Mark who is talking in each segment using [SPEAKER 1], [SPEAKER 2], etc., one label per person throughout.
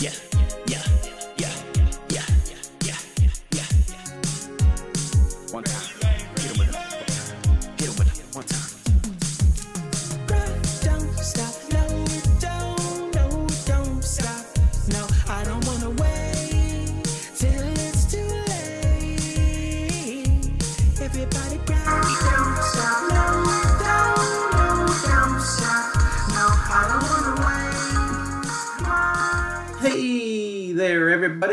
[SPEAKER 1] Yeah,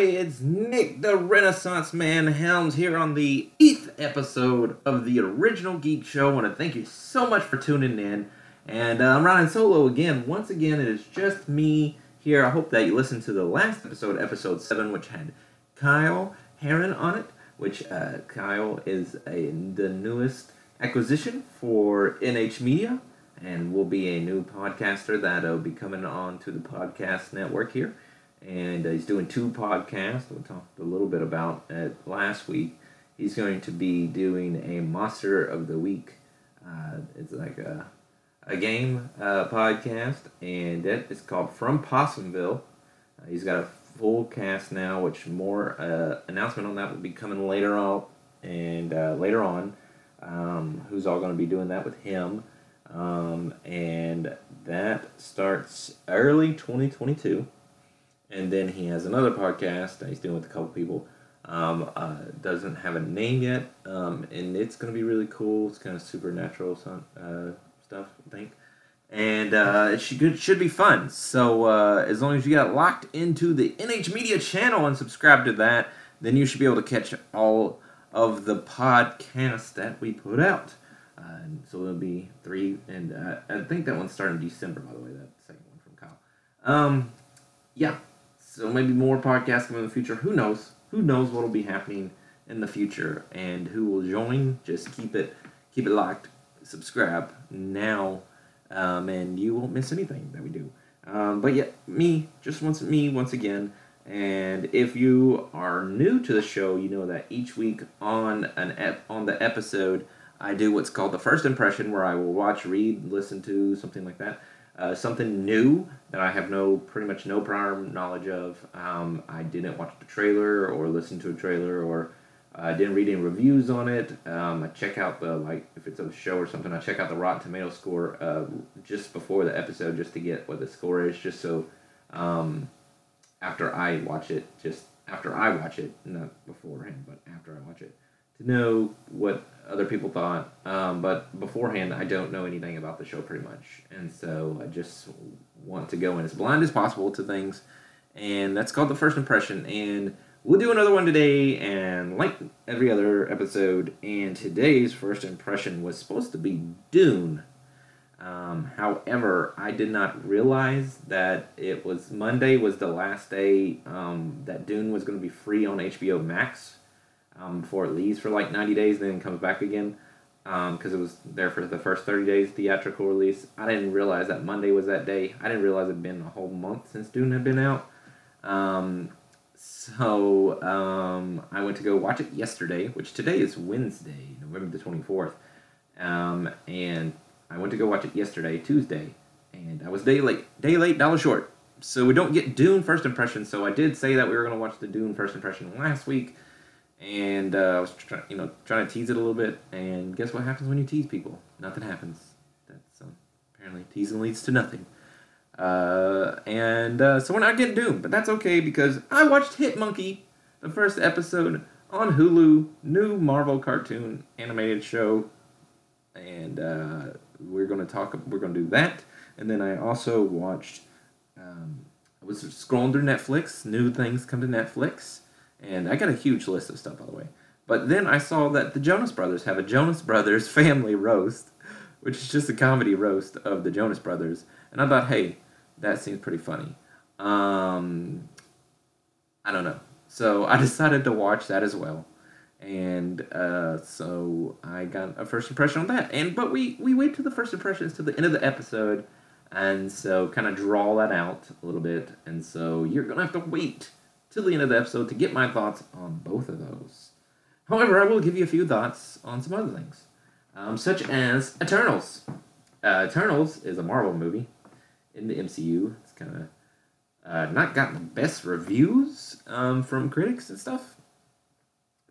[SPEAKER 1] everybody!
[SPEAKER 2] It's Nick, the Renaissance Man Helms, here on the eighth episode of the original Geek Show. I want to thank you so much for tuning in, and uh, I'm running solo again. Once again, it is just me here. I hope that you listened to the last episode, episode seven, which had Kyle Heron on it. Which uh, Kyle is a the newest acquisition for NH Media, and will be a new podcaster that'll be coming on to the podcast network here and uh, he's doing two podcasts. We talked a little bit about it last week. He's going to be doing a Monster of the Week. Uh, it's like a a game uh, podcast, and it is called From Possumville. Uh, he's got a full cast now, which more uh, announcement on that will be coming later on, and uh, later on, um, who's all going to be doing that with him. Um, and that starts early 2022 and then he has another podcast that he's doing with a couple people. Um, uh, doesn't have a name yet, um, and it's gonna be really cool. It's kind of supernatural son- uh, stuff, I think, and uh, it should should be fun. So uh, as long as you got locked into the NH Media channel and subscribe to that, then you should be able to catch all of the podcasts that we put out. Uh, so there'll be three, and uh, I think that one's starting in December, by the way. That second one from Kyle. Um, yeah, so maybe more podcasts come in the future. Who knows? Who knows what'll be happening in the future and who will join? Just keep it keep it locked. Subscribe now, um, and you won't miss anything that we do. Um, but yeah, me just once me once again. And if you are new to the show, you know that each week on an ep- on the episode, I do what's called the first impression, where I will watch, read, listen to something like that uh, something new that I have no pretty much no prior knowledge of. Um, I didn't watch the trailer or listen to a trailer or I didn't read any reviews on it. Um, I check out the like if it's a show or something. I check out the Rotten Tomato score uh, just before the episode just to get what the score is, just so um, after I watch it, just after I watch it, not beforehand, but after I watch it, to know what other people thought. Um, but beforehand, I don't know anything about the show pretty much, and so I just want to go in as blind as possible to things, and that's called the first impression. And we'll do another one today, and like every other episode. And today's first impression was supposed to be Dune. Um, however, I did not realize that it was Monday was the last day um, that Dune was going to be free on HBO Max um, before it leaves for like 90 days, then comes back again because it was there for the first 30 days theatrical release. I didn't realize that Monday was that day. I didn't realize it'd been a whole month since Dune had been out. Um, so um, I went to go watch it yesterday, which today is Wednesday, November the 24th. Um, and I went to go watch it yesterday, Tuesday, and I was day late, day late, dollar short. So we don't get Dune first impression. So I did say that we were going to watch the Dune first impression last week and uh, I was trying, you know, trying to tease it a little bit. And guess what happens when you tease people? Nothing happens. That's um, apparently teasing leads to nothing. Uh, and uh, so we're not getting Dune, but that's okay because I watched Hit Monkey, the first episode on Hulu, new Marvel cartoon animated show, and uh, we're gonna talk. We're gonna do that, and then I also watched. Um, I was scrolling through Netflix. New things come to Netflix and I got a huge list of stuff, by the way. But then I saw that the Jonas Brothers have a Jonas Brothers family roast, which is just a comedy roast of the Jonas Brothers. And I thought, hey, that seems pretty funny. Um, I don't know. So I decided to watch that as well. And uh, so I got a first impression on that. And but we, we wait to the first impressions to the end of the episode. And so kind of draw that out a little bit. And so you're to have to wait to the end of the episode to get my thoughts on both of those. However, I will give you a few thoughts on some other things, um, such as Eternals. Uh, Eternals is a Marvel movie in the MCU. It's kind of uh, not gotten the best reviews um, from critics and stuff.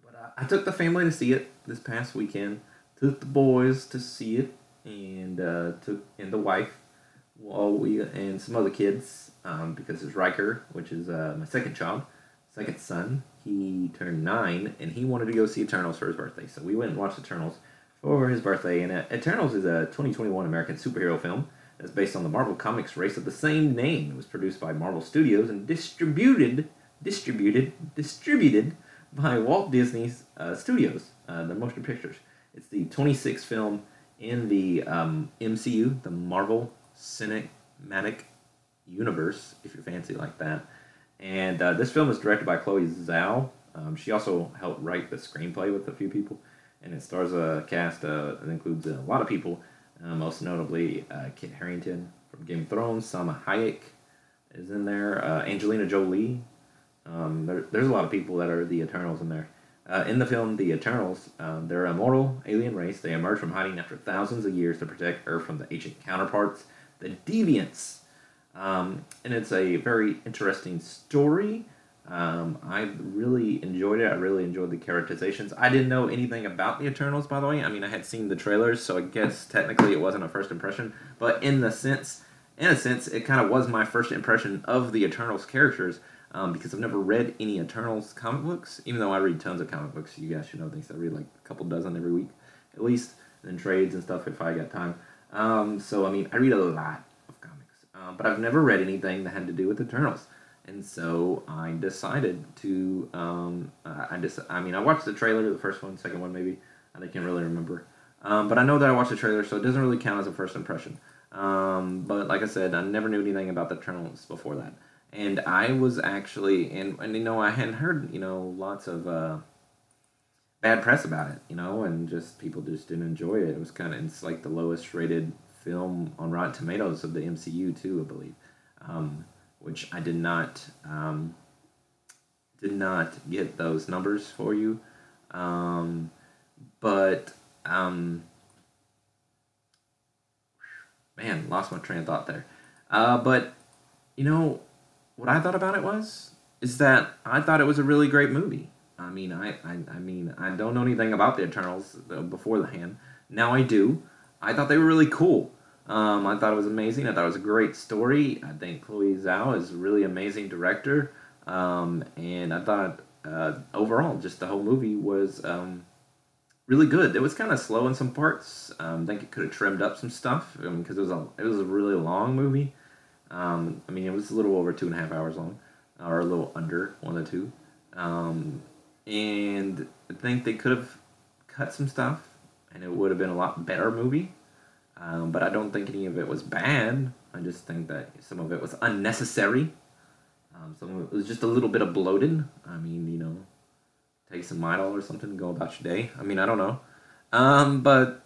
[SPEAKER 2] But uh, I took the family to see it this past weekend. Took the boys to see it, and uh, took and the wife, well, we and some other kids um, because it's Riker, which is uh, my second child, second son. He turned nine, and he wanted to go see Eternals for his birthday. So we went and watched Eternals for his birthday. And uh, Eternals is a 2021 American superhero film that's based on the Marvel Comics race of the same name. It was produced by Marvel Studios and distributed, distributed, distributed by Walt Disney's uh, Studios, uh, the motion pictures. It's the 26th film in the um, MCU, the Marvel Cinematic Universe, if you're fancy like that. And uh, this film is directed by Chloe Zhao. Um, she also helped write the screenplay with a few people, and it stars a cast uh, that includes a lot of people, uh, most notably uh, Kit Harington from Game of Thrones, Salma Hayek is in there, uh, Angelina Jolie. Um, there, there's a lot of people that are the Eternals in there. Uh, in the film, the Eternals, um, they're a mortal alien race. They emerge from hiding after thousands of years to protect Earth from the ancient counterparts, the Deviants. Um, and it's a very interesting story. Um, I really enjoyed it. I really enjoyed the characterizations. I didn't know anything about the Eternals, by the way. I mean, I had seen the trailers, so I guess technically it wasn't a first impression. But in the sense, in a sense, it kind of was my first impression of the Eternals characters um, because I've never read any Eternals comic books. Even though I read tons of comic books, you guys should know things. I read like a couple dozen every week, at least, and trades and stuff if I got time. Um, so I mean, I read a lot uh, but I've never read anything that had to do with Eternals. And so I decided to. Um, uh, I just. I mean, I watched the trailer, the first one, second one, maybe. I can't really remember. Um, but I know that I watched the trailer, so it doesn't really count as a first impression. Um, but like I said, I never knew anything about the Eternals before that, and I was actually, and, and you know, I hadn't heard, you know, lots of uh, bad press about it, you know, and just people just didn't enjoy it. It was kind of, it's like the lowest rated film on Rotten Tomatoes of the MCU too, I believe. Um, which I did not um, did not get those numbers for you, um, but um, man, lost my train of thought there. Uh, but you know what I thought about it was is that I thought it was a really great movie. I mean, I, I, I mean, I don't know anything about the Eternals before the hand. Now I do. I thought they were really cool. Um, I thought it was amazing. I thought it was a great story. I think Chloe Zhao is a really amazing director. Um, and I thought uh, overall, just the whole movie was um, really good. It was kind of slow in some parts. Um, I think it could have trimmed up some stuff because it was a it was a really long movie. Um, I mean, it was a little over two and a half hours long, or a little under one or two. Um, and I think they could have cut some stuff, and it would have been a lot better movie. Um, but I don't think any of it was bad. I just think that some of it was unnecessary. Um, some of it was just a little bit of bloated. I mean, you know, take some Midol or something go about your day. I mean, I don't know. Um, but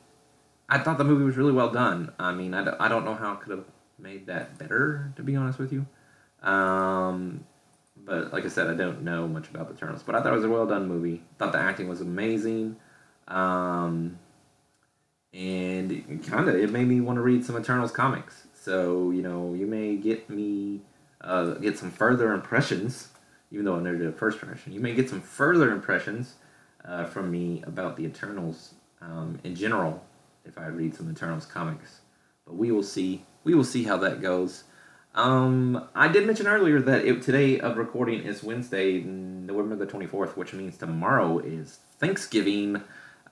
[SPEAKER 2] I thought the movie was really well done. I mean, I, d- I don't know how it could have made that better, to be honest with you. Um, but like I said, I don't know much about the Eternals. But I thought it was a well done movie. Thought the acting was amazing. Um, and kind of it made me want to read some Eternals comics. So you know, you may get me uh, get some further impressions, even though I never did a first impression. You may get some further impressions uh, from me about the Eternals um, in general if I read some Eternals comics. But we will see. We will see how that goes. Um, I did mention earlier that it, today of recording is Wednesday, November the twenty fourth, which means tomorrow is Thanksgiving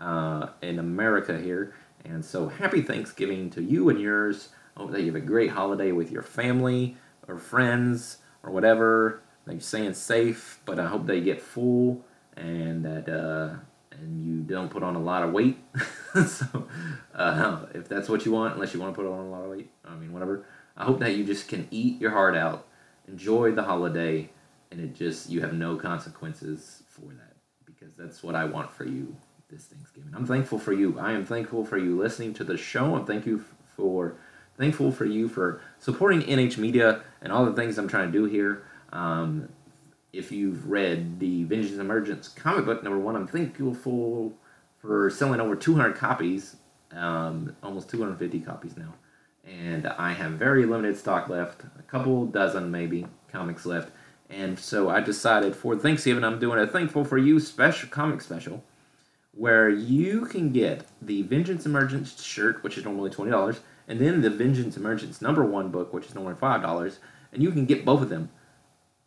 [SPEAKER 2] uh, in America here. And so, happy Thanksgiving to you and yours. I Hope that you have a great holiday with your family or friends or whatever. You're staying safe, but I hope that you get full and that uh, and you don't put on a lot of weight. so, uh, if that's what you want, unless you want to put on a lot of weight, I mean, whatever. I hope that you just can eat your heart out, enjoy the holiday, and it just you have no consequences for that because that's what I want for you this Thanksgiving. I'm thankful for you. I am thankful for you listening to the show. I'm thank you for thankful for you for supporting NH Media and all the things I'm trying to do here. Um, if you've read the Vengeance Emergence comic book number one, I'm thankful for selling over 200 copies, um, almost 250 copies now. And I have very limited stock left, a couple dozen maybe, comics left. And so I decided for Thanksgiving, I'm doing a Thankful for You special comic special where you can get the Vengeance Emergence shirt, which is normally $20, and then the Vengeance Emergence number one book, which is normally $5, and you can get both of them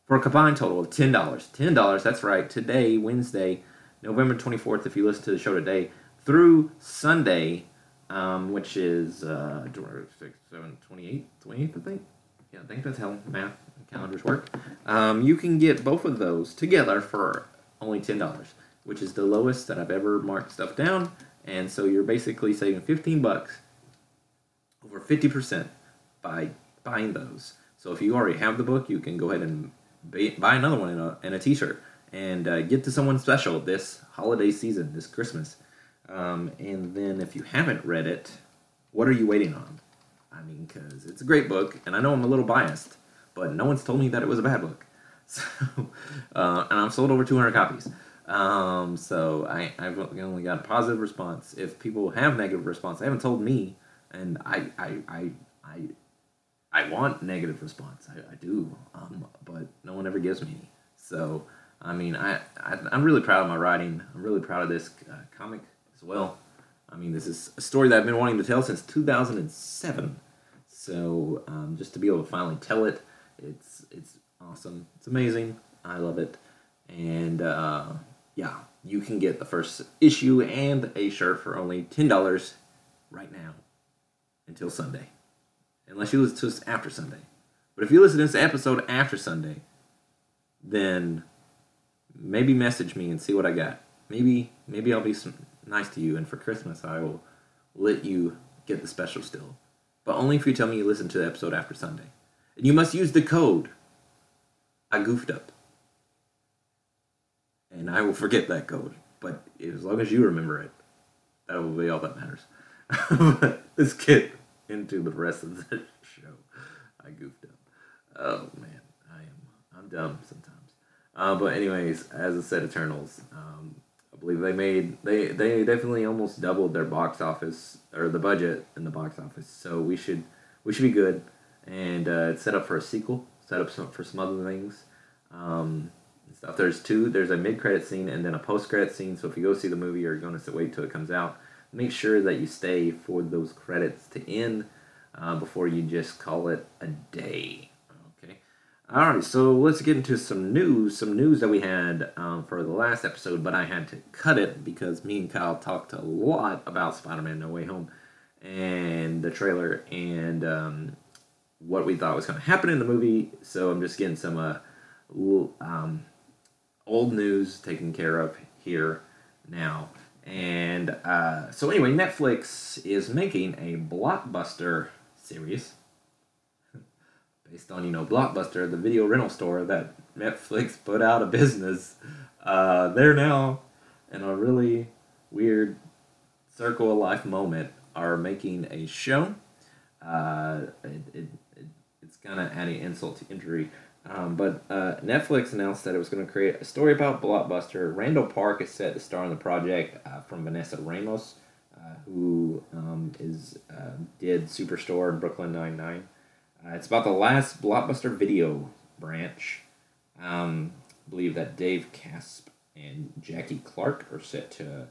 [SPEAKER 2] for a combined total of $10. $10, that's right, today, Wednesday, November 24th, if you listen to the show today, through Sunday, um, which is uh, 6, 7, 28, 28th, I think. Yeah, I think that's how math calendars work. Um, you can get both of those together for only $10 which is the lowest that I've ever marked stuff down. And so you're basically saving 15 bucks, over 50% by buying those. So if you already have the book, you can go ahead and buy another one in a, in a t-shirt and uh, get to someone special this holiday season, this Christmas. Um, and then if you haven't read it, what are you waiting on? I mean, because it's a great book, and I know I'm a little biased, but no one's told me that it was a bad book. So, uh, and I've sold over 200 copies. Um, so I, I've only got a positive response. If people have negative response, they haven't told me, and I, I, I, I, I want negative response. I, I do, um, but no one ever gives me any. So, I mean, I, I, I'm really proud of my writing. I'm really proud of this uh, comic as well. I mean, this is a story that I've been wanting to tell since 2007. So, um, just to be able to finally tell it, it's it's awesome. It's amazing. I love it, and. Uh, yeah, you can get the first issue and a shirt for only $10 right now until Sunday. Unless you listen to us after Sunday. But if you listen to this episode after Sunday, then maybe message me and see what I got. Maybe maybe I'll be some, nice to you and for Christmas I will let you get the special still. But only if you tell me you listen to the episode after Sunday. And you must use the code I goofed up and I will forget that code. But as long as you remember it, that will be all that matters. but let's get into the rest of the show. I goofed up. Oh man, I am I'm dumb sometimes. Uh, but anyways, as I said, Eternals. Um, I believe they made they they definitely almost doubled their box office or the budget in the box office. So we should we should be good. And uh, it's set up for a sequel. Set up some, for some other things. Um, stuff. There's two. There's a mid credit scene and then a post credit scene. So if you go see the movie, you're going to wait till it comes out. Make sure that you stay for those credits to end uh, before you just call it a day. Okay. All right. So let's get into some news. Some news that we had um, for the last episode, but I had to cut it because me and Kyle talked a lot about Spider-Man: No Way Home and the trailer and um, what we thought was going to happen in the movie. So I'm just getting some uh, um, old news taken care of here now. And uh, so, anyway, Netflix is making a blockbuster series based on, you know, Blockbuster, the video rental store that Netflix put out of business. Uh, they're now in a really weird circle of life moment are making a show. Uh, it, it, it, it's kind of adding insult to injury um, but uh, Netflix announced that it was going to create a story about Blockbuster. Randall Park is set to star in the project uh, from Vanessa Ramos, uh, who um, is uh, did Superstore and Brooklyn Nine Nine. Uh, it's about the last Blockbuster video branch. Um, I believe that Dave Caspe and Jackie Clarke are set to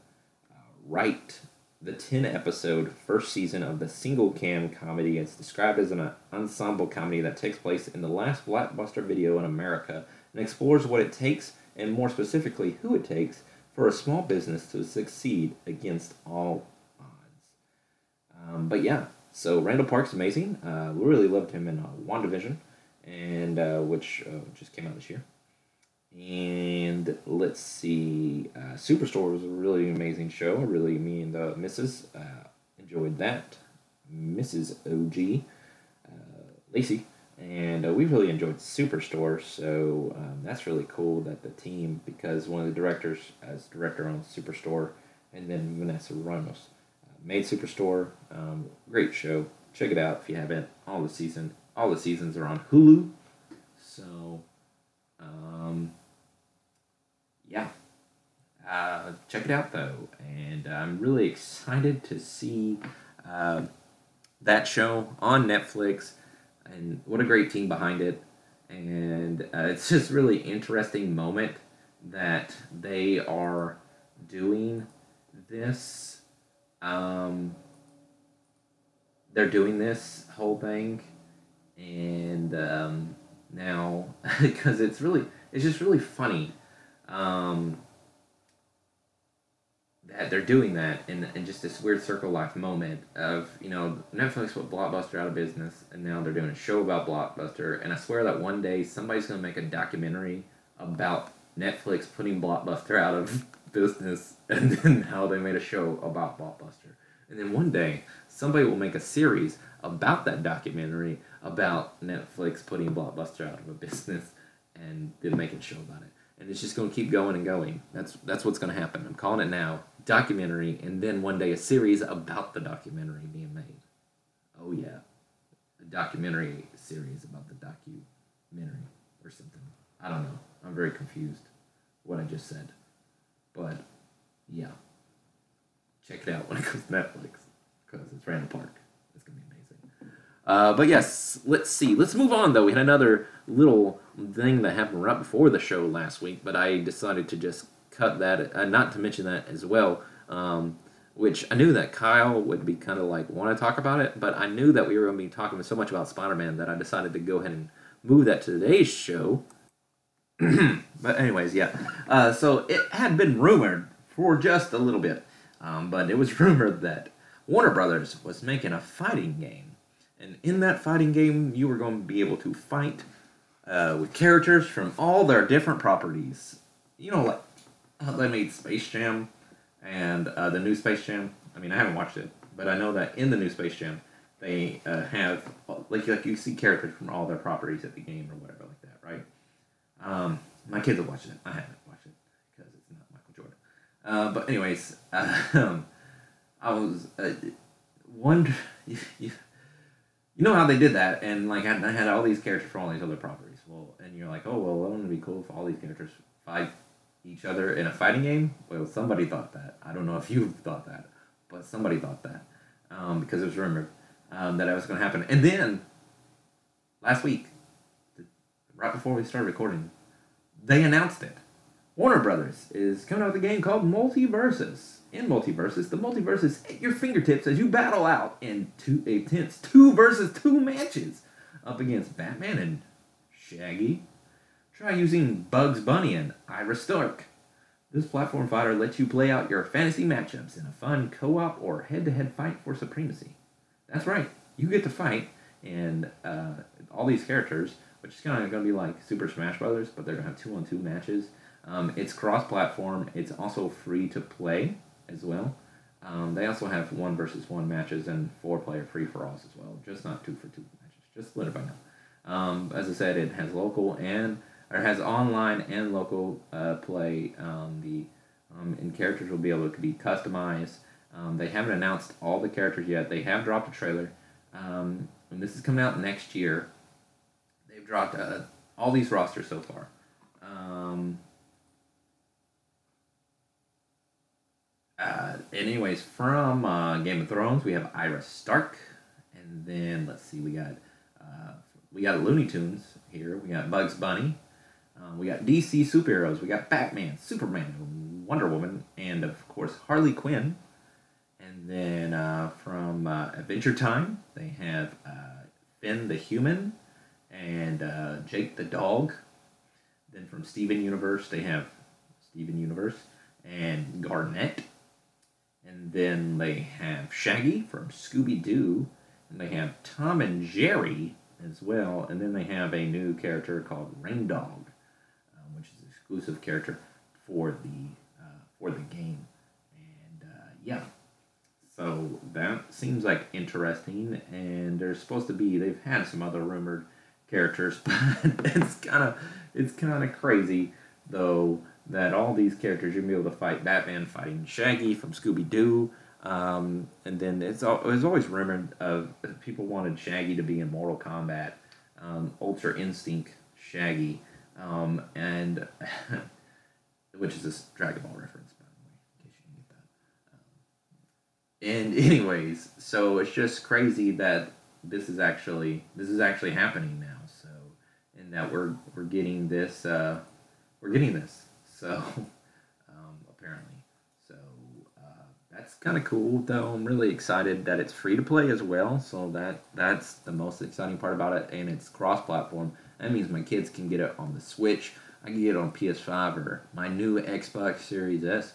[SPEAKER 2] uh, write the 10 episode first season of the single cam comedy. It's described as an ensemble comedy that takes place in the last blockbuster video in America and explores what it takes, and more specifically, who it takes, for a small business to succeed against all odds. Um, but yeah, so Randall Park's amazing. Uh, we really loved him in uh, WandaVision, and uh, which uh, just came out this year. And let's see, uh, Superstore was a really amazing show. Really, me and the Mrs. Uh, enjoyed that. Mrs. OG, uh, Lacey, and uh, we really enjoyed Superstore. So um, that's really cool that the team, because one of the directors, as director on Superstore, and then Vanessa Ramos, uh, made Superstore. Um, great show. Check it out if you haven't. All the season, all the seasons are on Hulu. So. Um, yeah, uh, check it out though, and I'm really excited to see uh, that show on Netflix, and what a great team behind it. and uh, it's just really interesting moment that they are doing this. Um, they're doing this whole thing, and um, now because it's really it's just really funny um, that they're doing that in, in just this weird circle life moment of you know Netflix put Blockbuster out of business and now they're doing a show about Blockbuster and I swear that one day somebody's gonna make a documentary about Netflix putting Blockbuster out of business and then how they made a show about Blockbuster. And then one day somebody will make a series about that documentary about Netflix putting Blockbuster out of a business and then making a show about it and it's just going to keep going and going. That's that's what's going to happen. I'm calling it now. Documentary, and then one day a series about the documentary being made. Oh yeah, a documentary series about the documentary or something. I don't know. I'm very confused. What I just said, but yeah, check it out when it comes to Netflix because it's Randall Park. It's gonna be amazing. Uh, but yes, let's see. Let's move on though. We had another little thing that happened right before the show last week, but I decided to just cut that, uh, not to mention that as well. Um, which I knew that Kyle would be kind of like want to talk about it, but I knew that we were going to be talking so much about Spider Man that I decided to go ahead and move that to today's show. but anyways, yeah. Uh, so it had been rumored for just a little bit, um, but it was rumored that Warner Brothers was making a fighting game, and in that fighting game, you were going to be able to fight uh, with characters from all their different properties. You know, like how they made Space Jam and uh, the new Space Jam. I mean, I haven't watched it, but I know that in the new Space Jam, they uh, have like like you see characters from all their properties at the game or whatever like that, right? Um, my kids are watching it. I haven't watched it because it's not Michael Jordan. Uh, but anyways, um, I was uh, wonder you, know how they did that, and like I, I had all these characters from all these other properties. Well, and you're like, oh well, wouldn't it be cool if all these characters fight each other in a fighting game? Well, somebody thought that. I don't know if you thought that, but somebody thought that um, because it was rumored um, that it was going to happen. And then last week, the, right before we started recording, they announced it. Warner Brothers is coming out with a game called Multiversus. In Multiversus. the multiverse is at your fingertips as you battle out in two intense two versus two matches up against Batman and Shaggy. Try using Bugs Bunny and Arya Stark. This platform fighter lets you play out your fantasy matchups in a fun co-op or head-to-head fight for supremacy. That's right, you get to fight, and uh, all these characters, which is kind of going to be like Super Smash Brothers, but they're going to have two-on-two matches. Um, it's cross-platform. It's also free to play as well. Um, they also have one versus one matches and four-player free-for-alls as well, just not two for two matches. Just let everybody know. Um, as I said, it has local and or has online and local uh, play. Um, the um, and characters will be able to be customized. Um, they haven't announced all the characters yet. They have dropped a trailer, um, and this is coming out next year. They've dropped uh, all these rosters so far. Uh, anyways, from uh, Game of Thrones, we have Arya Stark, and then let's see, we got uh, we got Looney Tunes here. We got Bugs Bunny. Um, we got DC superheroes. We got Batman, Superman, Wonder Woman, and of course Harley Quinn. And then uh, from uh, Adventure Time, they have uh, Finn the Human and uh, Jake the Dog. Then from Steven Universe, they have Steven Universe and Garnet. And then they have Shaggy from Scooby Doo. And they have Tom and Jerry as well. And then they have a new character called Reindog, um, which is an exclusive character for the uh, for the game. And uh, yeah, so that seems like interesting. And they're supposed to be they've had some other rumored characters, but it's kind of it's kind of crazy though that all these characters you're gonna be able to fight Batman fighting Shaggy from Scooby Doo. Um, and then it's it was always rumored of people wanted Shaggy to be in Mortal Kombat, um, Ultra Instinct Shaggy, um, and which is a Dragon Ball reference by the way, in case you didn't get that. Um, and anyways, so it's just crazy that this is actually this is actually happening now. So, and that we're we're getting this uh, we're getting this. So um, apparently, so uh, that's kind of cool. Though I'm really excited that it's free to play as well. So that that's the most exciting part about it, and it's cross platform. That means my kids can get it on the Switch. I can get it on PS5 or my new Xbox Series S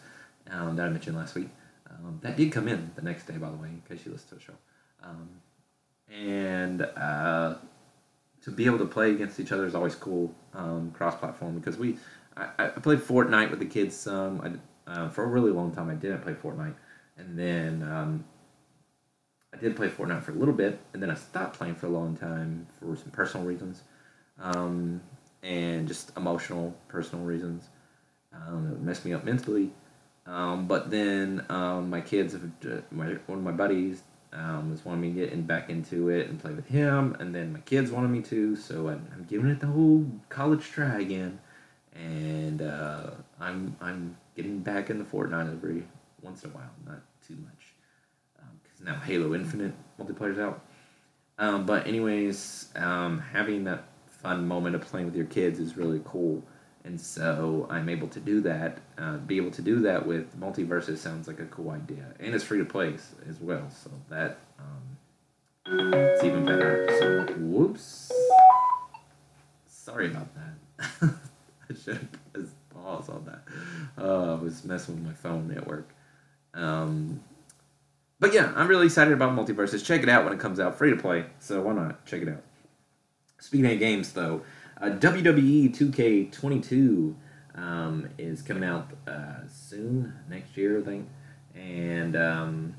[SPEAKER 2] um, that I mentioned last week. Um, that did come in the next day, by the way, in case you listened to the show. Um, and uh, to be able to play against each other is always cool um, cross-platform because we I, I played Fortnite with the kids some I, uh, for a really long time. I didn't play Fortnite, and then um, I did play Fortnite for a little bit, and then I stopped playing for a long time for some personal reasons, um, and just emotional personal reasons. Um, it messed me up mentally. Um, but then um, my kids, have, uh, my, one of my buddies was wanting me to get in, back into it and play with him, and then my kids wanted me to, so I'm, I'm giving it the whole college try again, and uh, I'm I'm getting back in the Fortnite every once in a while, not too much, because now Halo Infinite multiplayer's out. Um, but anyways, um, having that fun moment of playing with your kids is really cool and so I'm able to do that. Uh, be able to do that with Multiversus sounds like a cool idea, and it's free to play as well. So that um, it's even better. So whoops, sorry about that. Should have put pause on that. Uh, I was messing with my phone network. Um, but yeah, I'm really excited about Multiversus. Check it out when it comes out, free to play. So why not check it out? Speaking of games, though, uh, WWE 2K22 um, is coming out uh, soon, next year, I think. And um,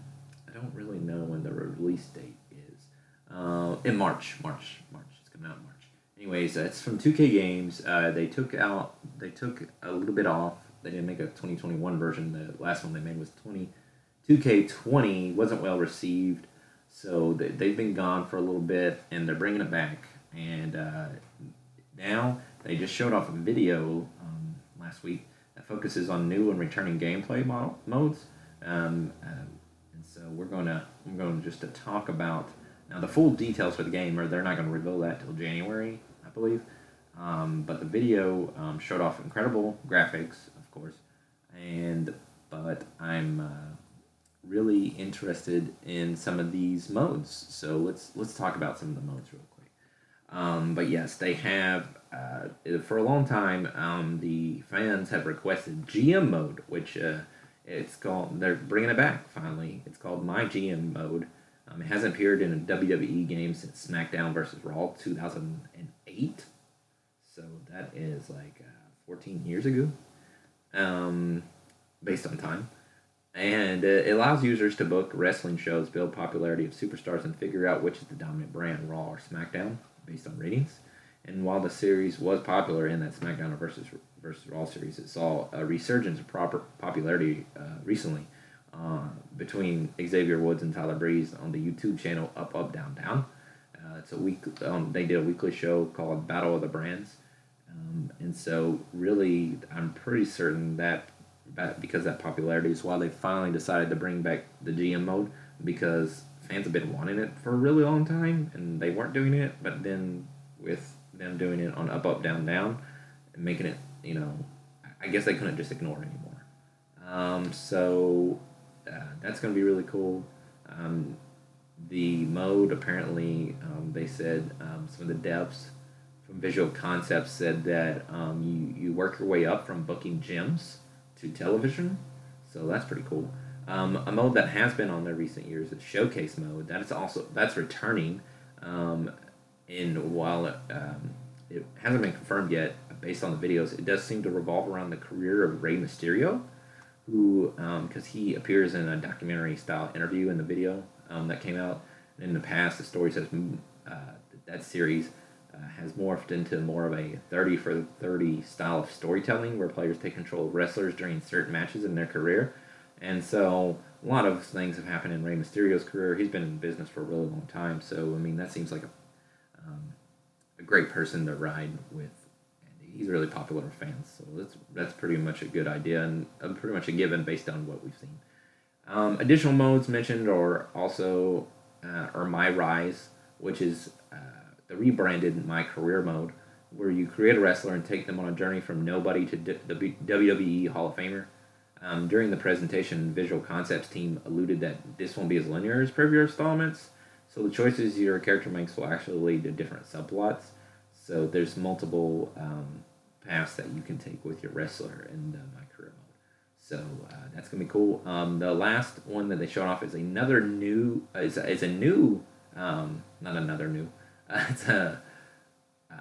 [SPEAKER 2] I don't really know when the release date is. Uh, in March, March, March. Anyways, uh, it's from 2K Games. Uh, they took out, they took a little bit off. They didn't make a 2021 version. The last one they made was 20, 2K20. wasn't well received. So they, they've been gone for a little bit, and they're bringing it back. And uh, now they just showed off a video um, last week that focuses on new and returning gameplay model, modes. Um, um, and so we're gonna we're going just to talk about now the full details for the game, or they're not going to reveal that till January, believe. Um, but the video um, showed off incredible graphics, of course, and but I'm uh, really interested in some of these modes. So let's let's talk about some of the modes real quick. Um, but yes, they have uh, for a long time. Um, the fans have requested GM mode, which uh, it's called. They're bringing it back finally. It's called My GM mode. Um, it hasn't appeared in a WWE game since SmackDown versus Raw 2008. So that is like uh, 14 years ago, um, based on time. And uh, it allows users to book wrestling shows, build popularity of superstars, and figure out which is the dominant brand, Raw or SmackDown, based on ratings. And while the series was popular in that SmackDown versus versus Raw series, it saw a resurgence of proper popularity uh, recently uh, between Xavier Woods and Tyler Breeze on the YouTube channel Up Up Down Down. It's a week. Um, they did a weekly show called Battle of the Brands, um, and so really, I'm pretty certain that that because that popularity is why they finally decided to bring back the GM mode because fans have been wanting it for a really long time and they weren't doing it, but then with them doing it on Up Up Down Down and making it, you know, I guess they couldn't just ignore it anymore. Um, so uh, that's going to be really cool. Um, the mode apparently um, they said um, some of the devs from Visual Concepts said that um, you you work your way up from booking gyms to television, so that's pretty cool. Um, a mode that has been on there recent years is Showcase mode. That is also that's returning. Um, in while it, um, it hasn't been confirmed yet, based on the videos, it does seem to revolve around the career of Rey Mysterio, who because he appears in a documentary style interview in the video um, that came out. In the past, the story says mm, uh, that series uh, has morphed into more of a 30 for 30 style of storytelling where players take control of wrestlers during certain matches in their career. And so a lot of things have happened in Rey Mysterio's career. He's been in business for a really long time. So, I mean, that seems like a, um, a great person to ride with. And he's really popular with fans. So that's, that's pretty much a good idea and uh, pretty much a given based on what we've seen. Um, additional modes mentioned are also uh, are My Rise, which is uh, the rebranded My Career mode, where you create a wrestler and take them on a journey from nobody to D- W- WWE Hall of Famer. Um, during the presentation, Visual Concepts team alluded that this won't be as linear as previous installments, so the choices your character makes will actually lead to different subplots. So there's multiple um, paths that you can take with your wrestler in uh, my. So uh, that's gonna be cool. Um, the last one that they showed off is another new. Is, is a new. Um, not another new. Uh, it's a uh,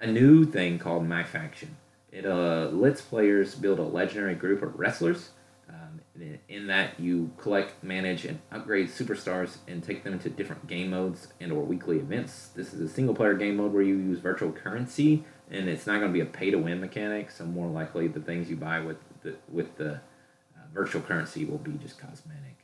[SPEAKER 2] a new thing called My Faction. It uh, lets players build a legendary group of wrestlers. Um, in, in that you collect, manage, and upgrade superstars and take them into different game modes and or weekly events. This is a single player game mode where you use virtual currency, and it's not going to be a pay to win mechanic. So more likely, the things you buy with the with the uh, virtual currency will be just cosmetic.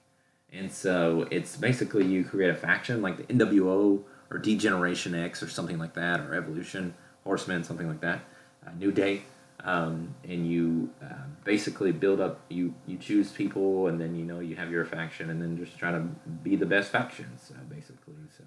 [SPEAKER 2] And so it's basically you create a faction like the NWO or Degeneration X or something like that, or Evolution, Horsemen, something like that, uh, New Day. Um, and you uh, basically build up, you, you choose people, and then you know you have your faction, and then just try to be the best factions, basically. So,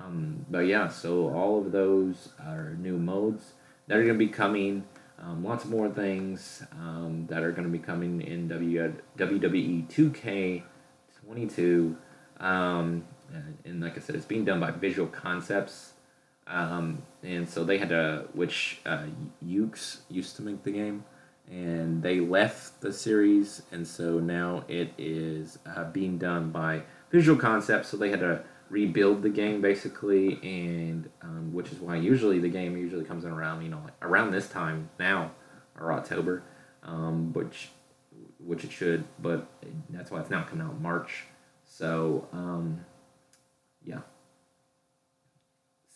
[SPEAKER 2] um, but yeah, so all of those are new modes that are going to be coming. Um, lots more things um, that are going to be coming in WWE 2K22. Um, and, and like I said, it's being done by Visual Concepts. Um, and so they had to, which uh, used to make the game, and they left the series, and so now it is uh, being done by Visual Concepts. So they had to rebuild the game basically, and um, which is why usually the game usually comes in around you know like around this time now or October, um, which which it should, but that's why it's now coming out March. So um, yeah.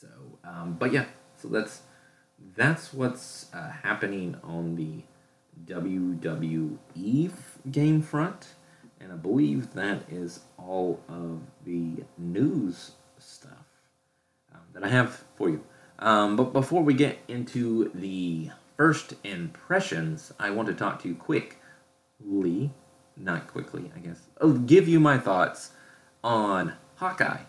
[SPEAKER 2] So, um, but yeah, so that's that's what's uh, happening on the WWE game front, and I believe that is all of the news stuff um, that I have for you. Um, but before we get into the first impressions, I want to talk to you quickly, not quickly, I guess. I'll give you my thoughts on Hawkeye.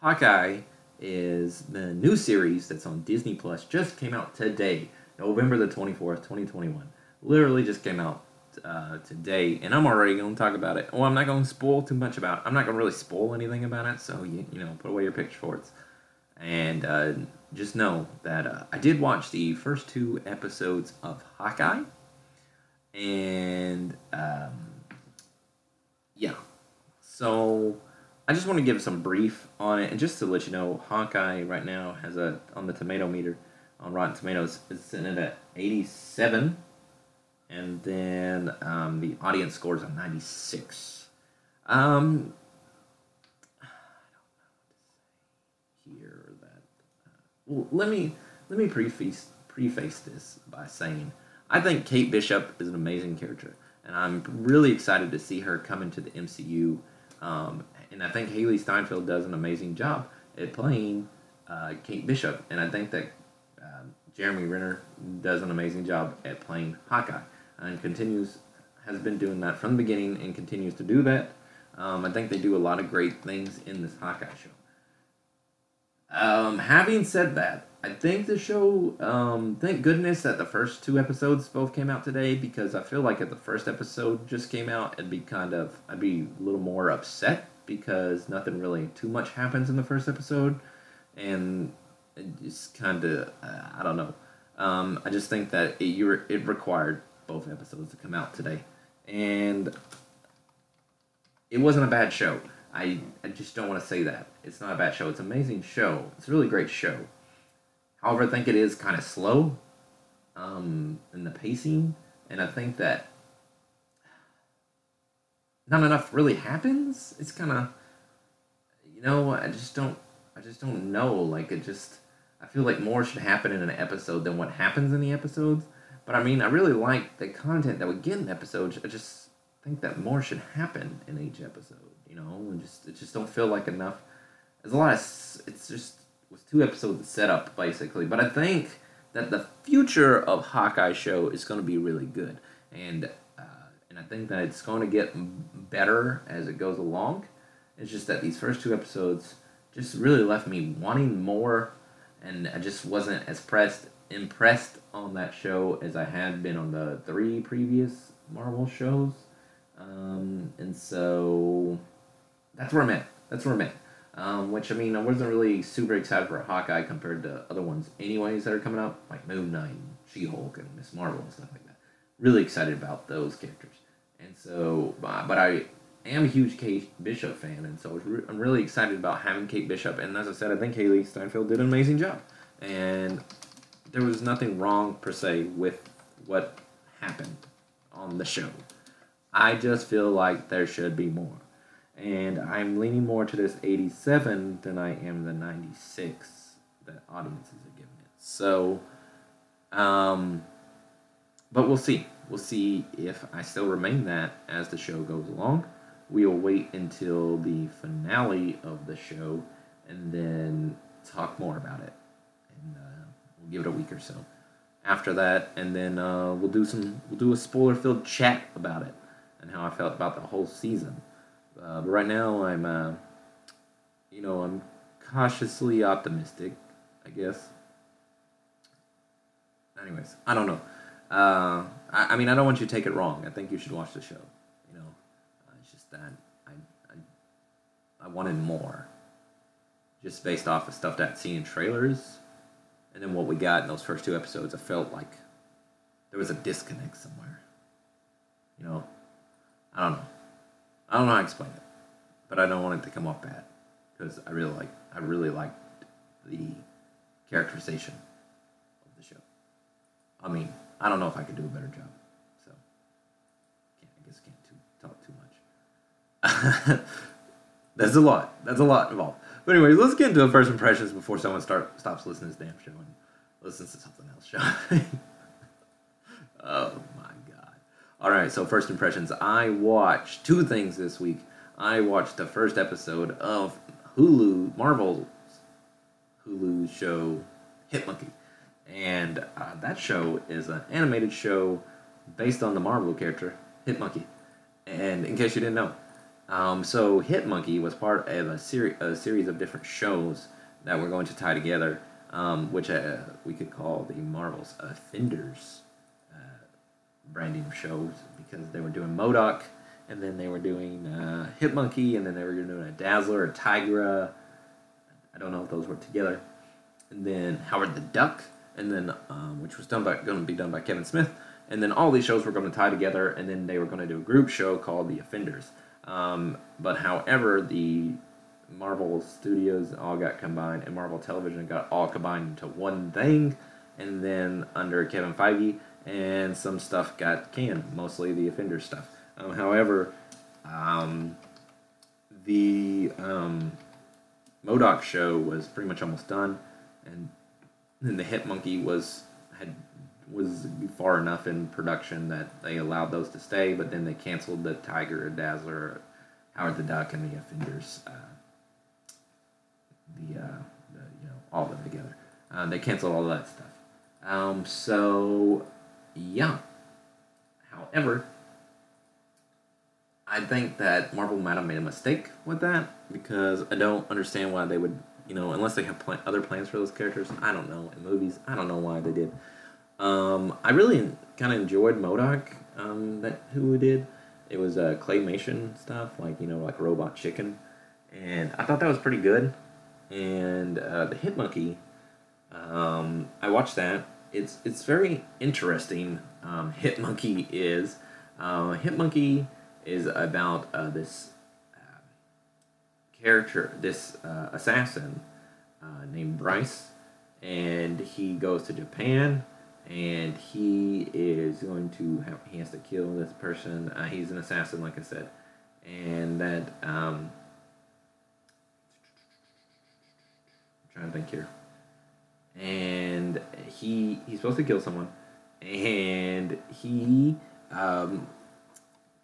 [SPEAKER 2] Hawkeye is the new series that's on Disney Plus. Just came out today, November the twenty fourth, twenty twenty one. Literally just came out uh, today, and I'm already going to talk about it. Well, I'm not going to spoil too much about. it. I'm not going to really spoil anything about it. So you you know, put away your pitchforks, and uh, just know that uh, I did watch the first two episodes of Hawkeye, and um, yeah, so I just want to give some brief on it, and just to let you know, Hawkeye right now has a on the tomato meter on Rotten Tomatoes is sitting at eighty seven, and then um, the audience scores on ninety six. Um, I don't know what to say here. That uh, well, let me let me preface preface this by saying I think Kate Bishop is an amazing character, and I'm really excited to see her come into the MCU. Um, and I think Hailee Steinfeld does an amazing job at playing uh, Kate Bishop, and I think that um, Jeremy Renner does an amazing job at playing Hawkeye, and continues has been doing that from the beginning and continues to do that. Um, I think they do a lot of great things in this Hawkeye show. Um, having said that, I think the show. Um, thank goodness that the first two episodes both came out today because I feel like if the first episode just came out, it'd be kind of I'd be a little more upset because nothing really too much happens in the first episode, and it just kind of I don't know. Um, I just think that it it required both episodes to come out today, and it wasn't a bad show. I, I just don't want to say that. It's not a bad show. It's an amazing show. It's a really great show. However, I think it is kind of slow um, in the pacing, and I think that not enough really happens. It's kind of, you know, I just don't, I just don't know. Like it just, I feel like more should happen in an episode than what happens in the episodes. But I mean, I really like the content that we get in episodes. I just think that more should happen in each episode. You know, and just it just don't feel like enough. There's a lot of, it's just was two episodes set up basically. But I think that the future of Hawkeye show is going to be really good, and uh, and I think that it's going to get better as it goes along. It's just that these first two episodes just really left me wanting more and I just wasn't as pressed impressed on that show as I had been on the three previous Marvel shows. Um, and so that's where I'm at. That's where I'm at. Um, which I mean, I wasn't really super excited for Hawkeye compared to other ones, anyways, that are coming up, like Moon Knight, She Hulk, and Miss Marvel and stuff like that. Really excited about those characters, and so, uh, but I am a huge Kate Bishop fan, and so I'm really excited about having Kate Bishop. And as I said, I think Hailee Steinfeld did an amazing job, and there was nothing wrong per se with what happened on the show. I just feel like there should be more. And I'm leaning more to this 87 than I am the 96 that audiences are giving it. So, um, but we'll see. We'll see if I still remain that as the show goes along. We'll wait until the finale of the show and then talk more about it. Give it a week or so after that, and then uh, we'll do some we'll do a spoiler filled chat about it and how I felt about the whole season. Uh, but right now, I'm uh, you know I'm cautiously optimistic, I guess. Anyways, I don't know. Uh, I, I mean, I don't want you to take it wrong. I think you should watch the show. You know, uh, it's just that I, I I wanted more, just based off of stuff that I'd seen in trailers and then what we got in those first two episodes, I felt like there was a disconnect somewhere. You know, I don't know. I don't know how to explain it, but I don't want it to come off bad because I really like I really liked the characterization of the show. I mean, I don't know if I could do a better job, so can't, I guess can't talk too much. That's a lot. That's a lot involved. But anyway, let's get into the first impressions before someone start stops listening to this damn show and listens to something else. Shall oh my god! All right, so first impressions. I watched two things this week. I watched the first episode of Hulu Marvel's Hulu show Hit Monkey. and uh, that show is an animated show based on the Marvel character Hit Monkey. And in case you didn't know, um, so Hitmonkey was part of a, seri- a series of different shows that we're going to tie together, um, which uh, we could call the Marvel's Offenders uh, branding shows because they were doing MODOK, and then they were doing uh, Hitmonkey, and then they were doing a Dazzler, a Tigra. I don't know if those were together. And then Howard the Duck, and then um, which was done by going to be done by Kevin Smith. And then all these shows were going to tie together, and then they were going to do a group show called The Offenders. Um, but however, the Marvel Studios all got combined, and Marvel Television got all combined into one thing, and then under Kevin Feige, and some stuff got canned, mostly the Offender stuff. Um, however, um, the um, MODOK show was pretty much almost done, and then the Hit Monkey was had was far enough in production that they allowed those to stay, but then they canceled the Tiger, Dazzler, Howard the Duck, and the Offenders. Uh, the, uh, the you know all of them together. Uh, they canceled all that stuff. Um, so yeah. However, I think that Marvel might have made a mistake with that because I don't understand why they would, you know, unless they have pl- other plans for those characters. I don't know in movies. I don't know why they did. Um, I really kind of enjoyed MODOK. Um, that who did. It was uh, claymation stuff, like you know, like Robot Chicken, and I thought that was pretty good. And uh, the Hitmonkey, um, I watched that. It's it's very interesting. Um, Hitmonkey is uh, Hitmonkey is about uh, this uh, character, this uh, assassin uh, named Bryce, and he goes to Japan and he is going to have he has to kill this person. Uh, he's an assassin, like I said, and that um, I'm trying to think here. And he he's supposed to kill someone, and he um,